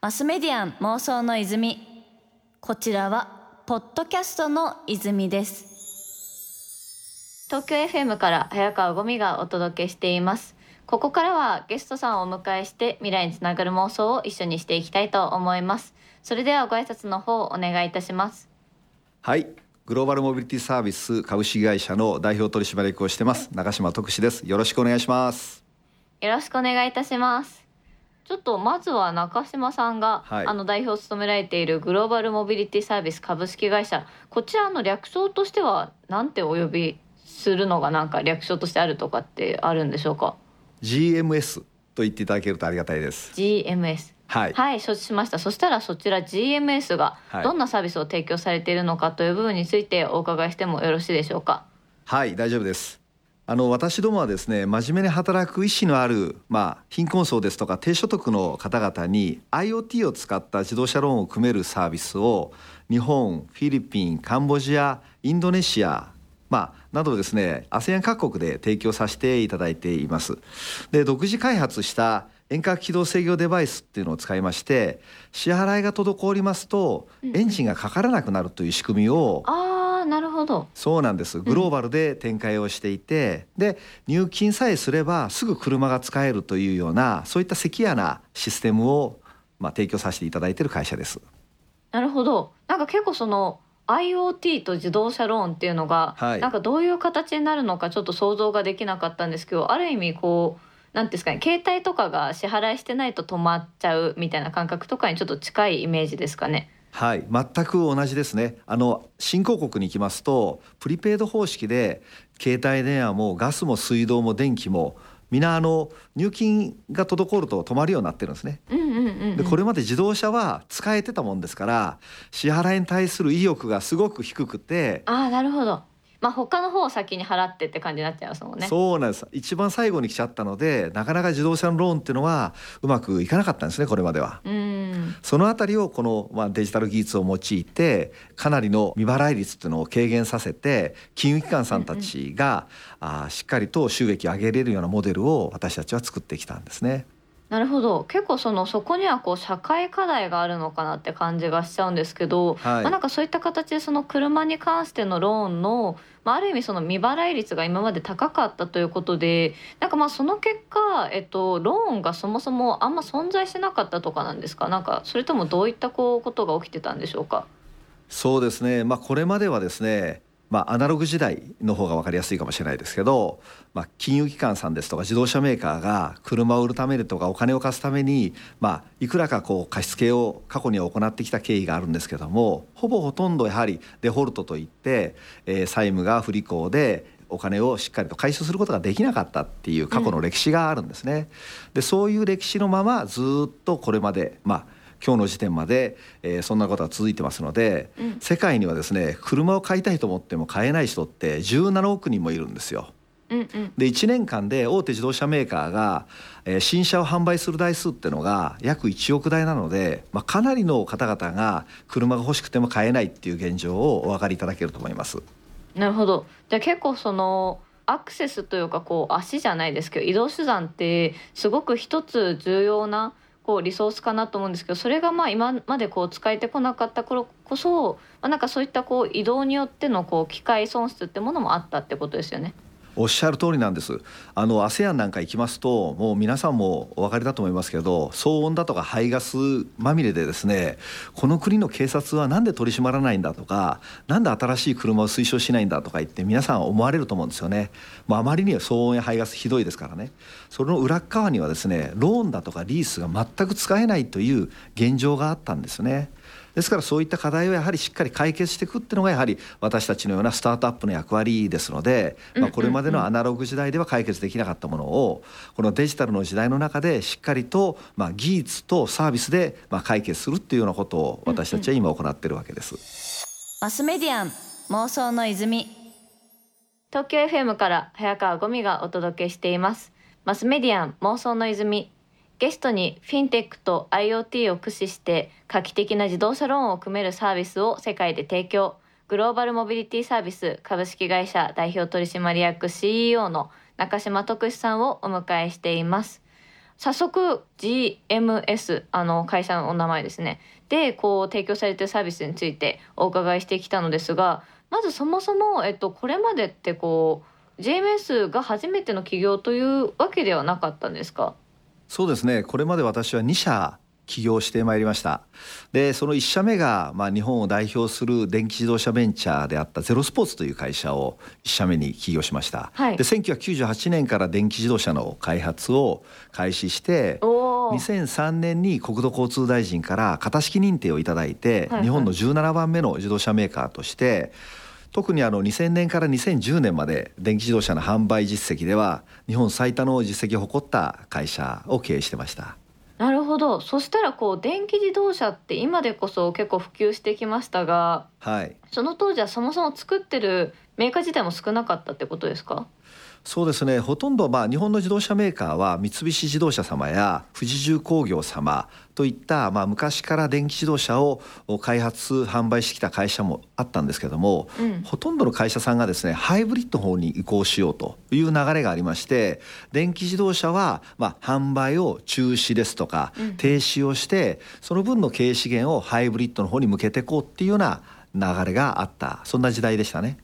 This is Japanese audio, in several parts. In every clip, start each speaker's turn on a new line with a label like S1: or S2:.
S1: マスメディアン妄想の泉。こちらはポッドキャストの泉です。東京 FM から早川ゴミがお届けしています。ここからはゲストさんをお迎えして未来につながる妄想を一緒にしていきたいと思います。それではご挨拶の方お願いいたします。
S2: はい。グローバルモビリティサービス株式会社の代表取締役をしてます中島徳志です。よろしくお願いします。
S1: よろしくお願いいたしますちょっとまずは中島さんが、
S2: はい。
S1: あの代表を務められているグローバルモビリティサービス株式会社こちらの略称としてはなんてお呼びするのがなんか略称としてあるとかってあるんでしょうか
S2: ？GMS と言っていただけるとありがたいです。
S1: GMS
S2: はい、
S1: はい承知しました。そしたらそちら GMS が
S2: はい。
S1: どんなサービスを提供されているのかという部分についてお伺いしてもよろしいでしょうか？
S2: はい、大丈夫ですあの私どもはですね真面目に働く意思のあるまあ貧困層ですとか低所得の方々に IoT を使った自動車ローンを組めるサービスを日本フィリピンカンボジアインドネシアまあ、などですね ASEAN 各国で提供させていただいています。で独自開発した遠隔起動制御デバイスっていうのを使いまして支払いが滞りますとエンジンがかからなくなるという仕組みを
S1: あー。なるほど。
S2: そうなんです。グローバルで展開をしていて、で入金さえすればすぐ車が使えるというようなそういったセキュアなシステムを、まあ、提供させていただいている会社です。
S1: なるほど。なんか結構その IoT と自動車ローンっていうのが、
S2: はい。
S1: なんかどういう形になるのかちょっと想像ができなかったんですけどある意味こうなんていうんですかね携帯とかが支払いしてないと止まっちゃうみたいな感覚とかにちょっと近いイメージですかね。
S2: はい、全く同じですね。あの新興国に行きますとプリペイド方式で携帯電話もガスも水道も電気も皆あの入金が滞ると止まるようになってるんですね。でこれまで自動車は使えてたもんですから支払いに対する意欲がすごく低くて、
S1: ああなるほど。まあ他の方を先に払ってって感じになっちゃいますもんね。
S2: そうなんです一番最後に来ちゃったのでなかなか自動車のローンっていうのはうまくいかなかったんですねこれまでは。
S1: うん
S2: そのあたりをこの、まあ、デジタル技術を用いてかなりの未払い率っていうのを軽減させて金融機関さんたちが、あーしっかりと収益を上げれるようなモデルを私たちは作ってきたんですね。
S1: なるほど。結構そのそこにはこう社会課題があるのかなって感じがしちゃうんですけど、
S2: はい。
S1: まあ、なんかそういった形でその車に関してのローンの、まあ、ある意味その未払い率が今まで高かったということでなんかまあその結果、えっと、ローンがそもそもあんま存在してなかったとかなんですか？なんかそれともどういったこうことが起きてたんでしょうか？
S2: そうですね、まあ、これまではですね、まあ、アナログ時代の方が分かりやすいかもしれないですけど、まあ、金融機関さんですとか自動車メーカーが車を売るためとかお金を貸すために、まあ、いくらかこう貸付を過去に行ってきた経緯があるんですけどもほぼほとんどやはりデフォルトといって、えー債務が不履行でお金をしっかりと回収することができなかったっていう過去の歴史があるんですね。でそういう歴史のままずっとこれまでまあ今日の時点まで、えーそんなことが続いてますので、
S1: うん
S2: 世界にはですね車を買いたいと思っても買えない人って17億人もいるんですよ。
S1: うんうん
S2: で1年間で大手自動車メーカーが、えー新車を販売する台数っていうのが約1億台なので、まあ、かなりの方々が車が欲しくても買えないっていう現状をお分かりいただけると思います。
S1: なるほどじゃあ結構そのアクセスというかこう足じゃないですけど移動手段ってすごく一つ重要なこうリソースかなと思うんですけどそれがまあ今までこう使えてこなかった頃こそ、まあ、なんかそういったこう移動によってのこう機械損失ってものもあったってことですよね。
S2: おっしゃる通りなんです。あの ASEAN なんか行きますともう皆さんもお分かりだと思いますけど騒音だとか排ガスまみれでですねこの国の警察はなんで取り締まらないんだとかなんで新しい車を推奨しないんだとか言って皆さん思われると思うんですよね。もうあまりに騒音や排ガスひどいですからね。その裏っ側にはですねローンだとかリースが全く使えないという現状があったんですね。ですからそういった課題をやはりしっかり解決していくっていうのがやはり私たちのようなスタートアップの役割ですので、まあ、これまでのアナログ時代では解決できなかったものをこのデジタルの時代の中でしっかりとまあ技術とサービスでまあ解決するっていうようなことを私たちは今行っているわけです。
S1: マスメディアン妄想の泉東京 FM から早川ゴミがお届けしていますマスメディアン妄想の泉。ゲストにフィンテックと IoT を駆使して画期的な自動車ローンを組めるサービスを世界で提供。グローバルモビリティサービス株式会社代表取締役 CEO の中島徳志さんをお迎えしています。早速 GMS あの会社のお名前ですね。でこう提供されているサービスについてお伺いしてきたのですがまずそもそも、えっと、これまでってこう GMS が初めての起業というわけではなかったんですか？
S2: そうですね。これまで私は2社起業してまいりました。でその1社目が、まあ、日本を代表する電気自動車ベンチャーであったゼロスポーツという会社を1社目に起業しました、はい、で1998年から電気自動車の開発を開始して2003年に国土交通大臣から型式認定をいただいて、はいはい、日本の17番目の自動車メーカーとして特にあの2000年から2010年まで電気自動車の販売実績では日本最多の実績を誇った会社を経営してました。
S1: なるほど。そしたらこう電気自動車って今でこそ結構普及してきましたが、
S2: はい、
S1: その当時はそもそも作ってるメーカー自体も少なかったってことですか？
S2: そうですね。ほとんどまあ日本の自動車メーカーは三菱自動車様や富士重工業様といったまあ昔から電気自動車を開発販売してきた会社もあったんですけども、うん、ほとんどの会社さんがですねハイブリッドの方に移行しようという流れがありまして電気自動車はまあ販売を中止ですとか停止をして、その分の経営資源をハイブリッドの方に向けていこうっていうような流れがあった。そんな時代でしたね。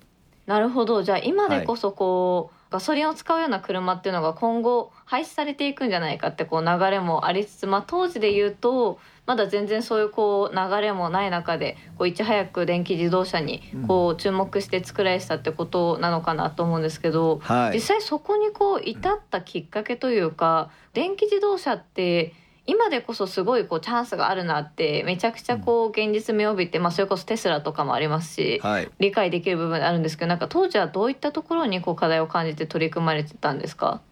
S1: なるほど。じゃあ今でこそこう、はいガソリンを使うような車っていうのが今後廃止されていくんじゃないかってこう流れもありつつ、まあ、当時で言うとまだ全然そういうこう流れもない中でこういち早く電気自動車にこう注目して作られてたってことなのかなと思うんですけど、はい、実際そこにこう至ったきっかけというか電気自動車って今でこそすごいこうチャンスがあるなってめちゃくちゃこう現実味を帯びて、まあ、それこそテスラとかもありますし、はい、理解できる部分あるんですけどなんか当時はどういったところにこう課題を感じて取り組まれてたんですか？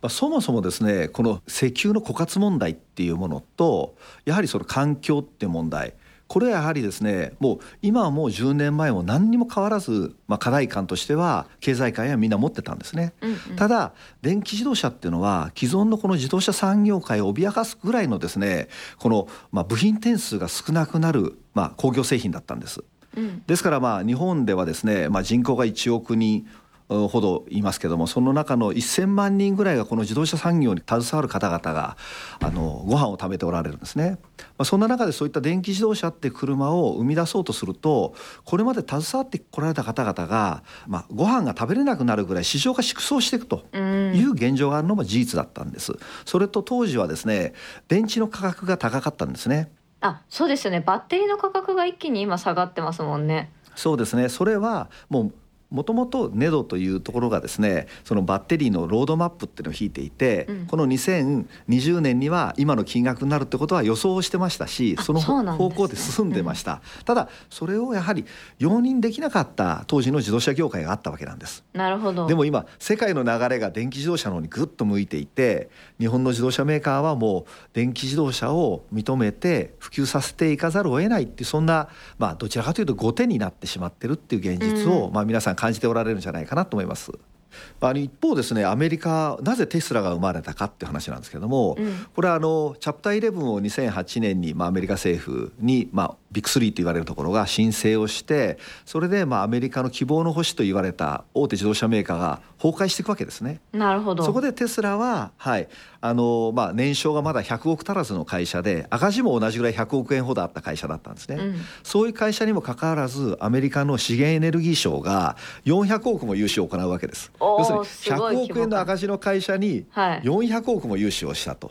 S2: まあ、そもそもですねこの石油の枯渇問題っていうものとやはりその環境っていう問題これはやはりですねもう今はもう10年前も何にも変わらず、まあ、課題感としては経済界はみんな持ってたんですね、うんうん、ただ電気自動車っていうのは既存のこの自動車産業界を脅かすぐらいのですねこの、まあ、部品点数が少なくなる、まあ、工業製品だったんです。うん、ですからまあ日本ではですね、まあ、人口が1億人ほどいますけどもその中の1,000万人ぐらいがこの自動車産業に携わる方々があのご飯を食べておられるんですね。まあ、そんな中でそういった電気自動車って車を生み出そうとするとこれまで携わってこられた方々が、まあ、ご飯が食べれなくなるぐらい市場が縮小していくという現状があるのも事実だったんです。それと当時はですね電池の価格が高かったんですね。
S1: あそうですよねバッテリーの価格が一気に今下がってますもんね。
S2: そうですねそれはもうもともと NEDO というところがですねそのバッテリーのロードマップっていうのを引いていて、うん、この2020年には今の金額になるってことは予想してましたしその方向で進んでました、うん、ただそれをやはり容認できなかった当時の自動車業界があったわけなんです。
S1: なるほど。
S2: でも今世界の流れが電気自動車の方にぐっと向いていて日本の自動車メーカーはもう電気自動車を認めて普及させていかざるを得ないっていうそんなまあどちらかというと後手になってしまってるっていう現実を、うん、まあ皆さん感じておられるんじゃないかなと思います。あの一方ですねアメリカなぜテスラが生まれたかっていう話なんですけども、うん、これはあのチャプター11を2008年に、まあ、アメリカ政府に、まあ、ビッグ3と言われるところが申請をしてそれでまあアメリカの希望の星と言われた大手自動車メーカーが崩壊していくわけですね。
S1: なるほど
S2: そこでテスラは、はいあのまあ、年商がまだ100億足らずの会社で赤字も同じぐらい100億円ほどあった会社だったんですね。うん、そういう会社にもかかわらずアメリカの資源エネルギー省が400億も融資を行うわけです。要するに100億円の赤字の会社に400億も融資をしたと。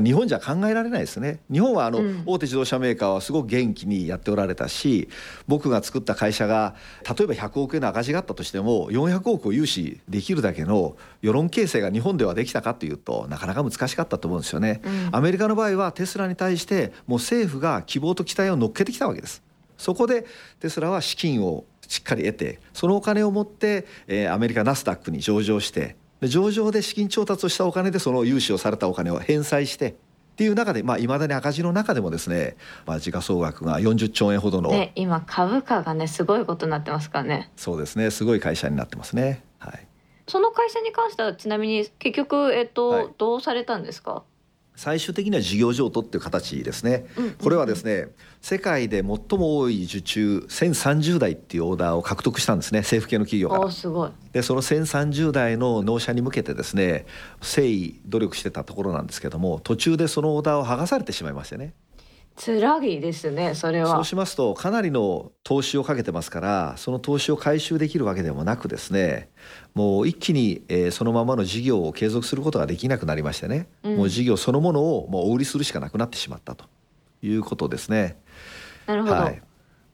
S2: 日本じゃ考えられないですね。日本はあの、大手自動車メーカーはすごく元気にやっておられたし僕が作った会社が例えば100億円の赤字があったとしても400億を融資できるだけの世論形成が日本ではできたかというとなかなか難しかったと思うんですよね、うん、アメリカの場合はテスラに対してもう政府が希望と期待を乗っけてきたわけです。そこでテスラは資金をしっかり得てそのお金を持って、えー、アメリカナスダックに上場して上場で資金調達をしたお金でその融資をされたお金を返済してっていう中でいまあ、未だに赤字の中でもですね、まあ、時価総額が40兆円ほどの、
S1: ね、今株価がねすごいことになってますからね。
S2: そうですね。すごい会社になってますね。はい。
S1: その会社に関してはちなみに結局、えっと、はい、どうされたんですか？
S2: 最終的には事業譲渡っていう形ですね、うんこれはですね世界で最も多い受注1030台っていうオーダーを獲得したんですね政府系の企業から。
S1: すごい。
S2: でその1030台の納車に向けてですね誠意努力してたところなんですけども途中でそのオーダーを剥がされてしまいましてね
S1: つらぎですねそれは。
S2: そうしますとかなりの投資をかけてますからその投資を回収できるわけでもなくですねもう一気に、えー、そのままの事業を継続することができなくなりましてね、うん、もう事業そのものをもうお売りするしかなくなってしまったということですね。
S1: なるほど、はい、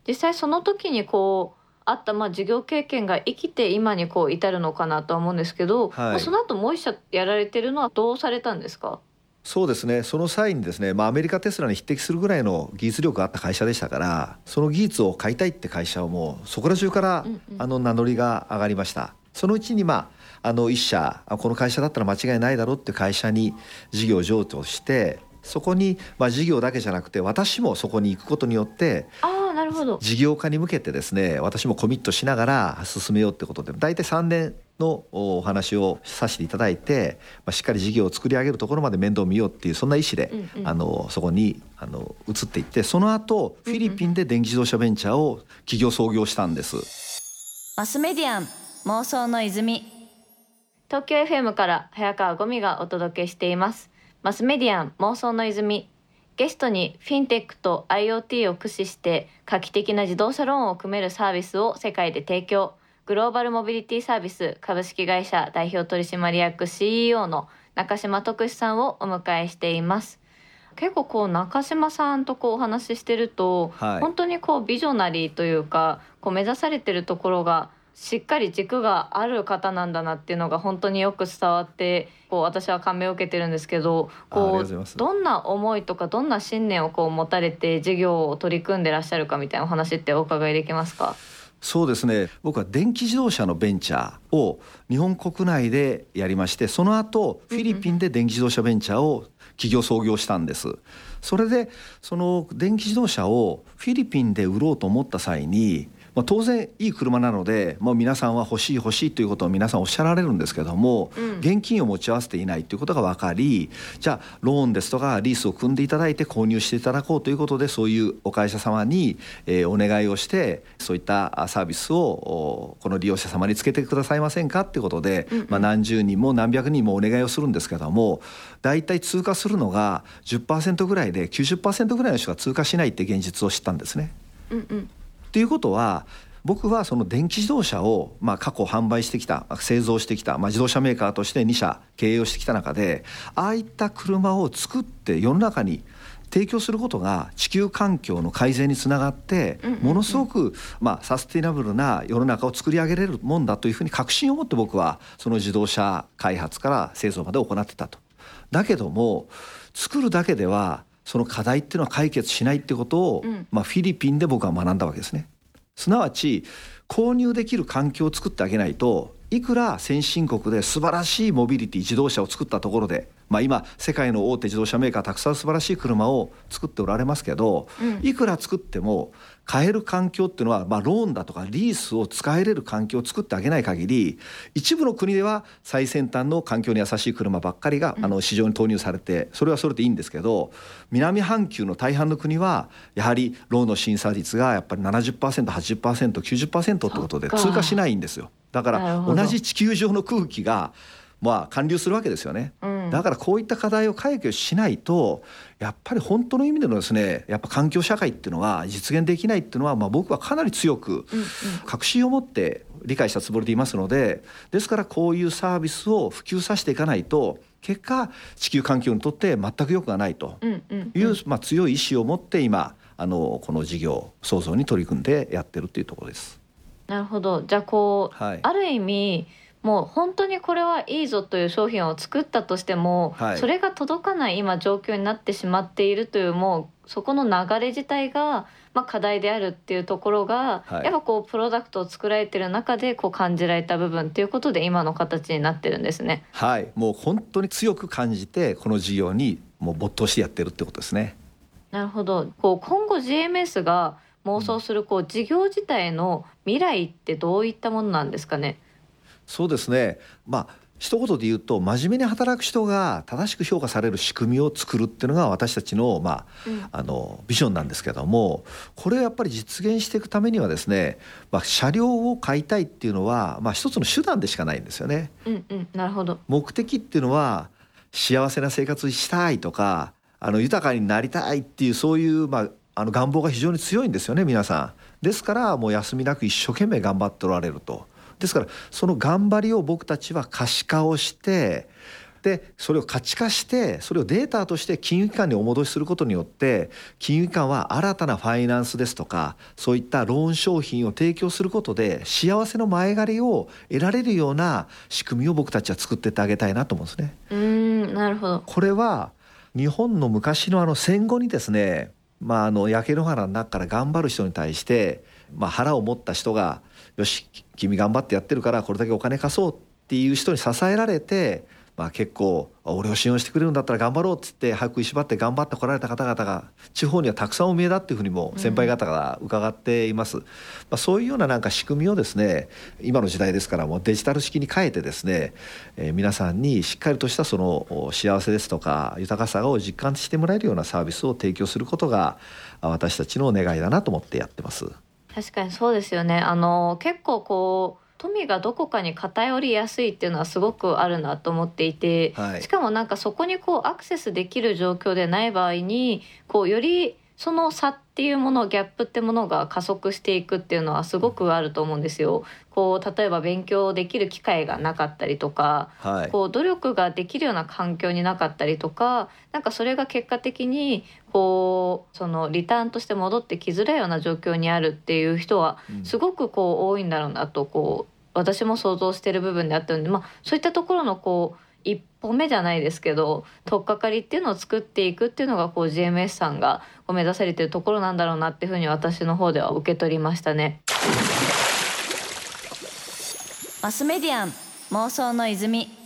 S1: 実際その時にこうあったまあ事業経験が生きて今にこう至るのかなとは思うんですけど、はい、まあ、その後もう一社やられてるのはどうされたんですか？
S2: そうですね。その際にですね、まあ、アメリカテスラに匹敵するぐらいの技術力があった会社でしたからその技術を買いたいって会社はもうそこら中から、あの名乗りが上がりました。そのうちにまああの一社この会社だったら間違いないだろうって会社に事業譲渡してそこに、まあ、事業だけじゃなくて私もそこに行くことによって
S1: あなるほど。
S2: 事業化に向けてですね私もコミットしながら進めようってことで大体3年のお話をさせていただいて、まあ、しっかり事業を作り上げるところまで面倒を見ようっていうそんな意思で、うんうん、あのそこにあの移っていってその後フィリピンで電気自動車ベンチャーを企業創業したんです。
S1: マスメディアン妄想の泉。東京 FM から早川ゴミがお届けしています。マスメディアン妄想の泉ゲストにフィンテックと IoT を駆使して画期的な自動車ローンを組めるサービスを世界で提供。グローバルモビリティサービス株式会社代表取締役 CEO の中島徳史さんをお迎えしています。結構こう中島さんとこうお話ししてると、はい、本当にこうビジョナリーというかこう目指されてるところがしっかり軸がある方なんだなっていうのが本当によく伝わってこう私は感銘を受けてるんですけどこうどんな思いとかどんな信念をこう持たれて事業を取り組んでらっしゃるかみたいなお話ってお伺いできますか？
S2: そうですね。僕は電気自動車のベンチャーを日本国内でやりましてその後フィリピンで電気自動車ベンチャーを企業創業したんです。それでその電気自動車をフィリピンで売ろうと思った際にまあ、当然いい車なのでもう皆さんは欲しい欲しいということを皆さんおっしゃられるんですけども、うん、現金を持ち合わせていないということが分かりじゃあローンですとかリースを組んでいただいて購入していただこうということでそういうお会社様に、えー、お願いをしてそういったサービスをこの利用者様につけてくださいませんかっていうことで、うんうん、まあ、何十人も何百人もお願いをするんですけども大体通過するのが10%ぐらいで90%ぐらいの人が通過しないって現実を知ったんですね。うんうんっていうことは僕はその電気自動車をまあ過去販売してきた製造してきたまあ自動車メーカーとして2社経営をしてきた中でああいった車を作って世の中に提供することが地球環境の改善につながってものすごくまあサスティナブルな世の中を作り上げれるもんだというふうに確信を持って僕はその自動車開発から製造まで行ってたと。だけども作るだけではその課題っていうのは解決しないってことを、まあ、フィリピンで僕は学んだわけですね。すなわち購入できる環境を作ってあげないといくら先進国で素晴らしいモビリティ自動車を作ったところで、まあ、今世界の大手自動車メーカーたくさん素晴らしい車を作っておられますけど、うん、いくら作っても買える環境っていうのは、まあ、ローンだとかリースを使えれる環境を作ってあげない限り一部の国では最先端の環境に優しい車ばっかりが、あの市場に投入されてそれはそれでいいんですけど南半球の大半の国はやはりローンの審査率がやっぱり 70%80%90% ってことで通過しないんですよ。だから同じ地球上の空気がまあ還流するわけですよね、うん、だからこういった課題を解決しないとやっぱり本当の意味でのですねやっぱ環境社会っていうのは実現できないっていうのは、まあ、僕はかなり強く確信を持って理解したつもりでいますのでですからこういうサービスを普及させていかないと結果地球環境にとって全く良くがないという、まあ、強い意志を持って今あのこの事業創造に取り組んでやってるっていうところです。
S1: なるほど。じゃあこう、はい、ある意味もう本当にこれはいいぞという商品を作ったとしても、はい、それが届かない今状況になってしまっているというもうそこの流れ自体が、まあ、課題であるっていうところが、はい、やっぱこうプロダクトを作られてる中でこう感じられた部分っていうことで今の形になってるんですね。
S2: はいもう本当に強く感じてこの事業にもう没頭してやってるってことですね。
S1: なるほどこう今後 GMS が妄想するこう事業自体の未来ってどういったものなんですかね？
S2: そうですねまあ一言で言うと真面目に働く人が正しく評価される仕組みを作るっていうのが私たちの,、まあ、うん、あのビジョンなんですけどもこれをやっぱり実現していくためにはですね、まあ、車両を買いたいっていうのは、まあ、一つの手段でしかないんですよね。
S1: うんうん、なるほど
S2: 目的っていうのは幸せな生活したいとかあの豊かになりたいっていうそういう、まあ、あの願望が非常に強いんですよね皆さん。ですからもう休みなく一生懸命頑張っておられると。ですからその頑張りを僕たちは可視化をしてでそれを価値化してそれをデータとして金融機関にお戻しすることによって金融機関は新たなファイナンスですとかそういったローン商品を提供することで幸せの前借りを得られるような仕組みを僕たちは作ってってあげたいなと思うんですね。
S1: うんなるほど
S2: これは日本の昔のあの戦後にですねまあ、あの焼け野原の中から頑張る人に対して、まあ、腹を持った人がよし君頑張ってやってるからこれだけお金貸そうっていう人に支えられて、まあ、結構俺を信用してくれるんだったら頑張ろうっつって早く縛って頑張ってこられた方々が地方にはたくさんお見えだっていうふうにも先輩方が伺っています、うん、まあ、そういうようななんか仕組みをですね今の時代ですからもうデジタル式に変えてですね、えー、皆さんにしっかりとしたその幸せですとか豊かさを実感してもらえるようなサービスを提供することが私たちの願いだなと思ってやってます。
S1: 確かにそうですよね。あの結構こう富がどこかに偏りやすいっていうのはすごくあるなと思っていて、はい、しかもなんかそこにこうアクセスできる状況でない場合にこうよりその差っていうものギャップってものが加速していくっていうのはすごくあると思うんですよ。こう例えば勉強できる機会がなかったりとか、はい、こう努力ができるような環境になかったりとかなんかそれが結果的にこうそのリターンとして戻ってきづらいような状況にあるっていう人はすごくこう多いんだろうなとこう私も想像してる部分であったので、まあ、そういったところのこう一歩目じゃないですけど取っかかりっていうのを作っていくっていうのがこう GMS さんがこう目指されてるところなんだろうなっていうふうに私の方では受け取りましたね。
S3: マスメディアン妄想の泉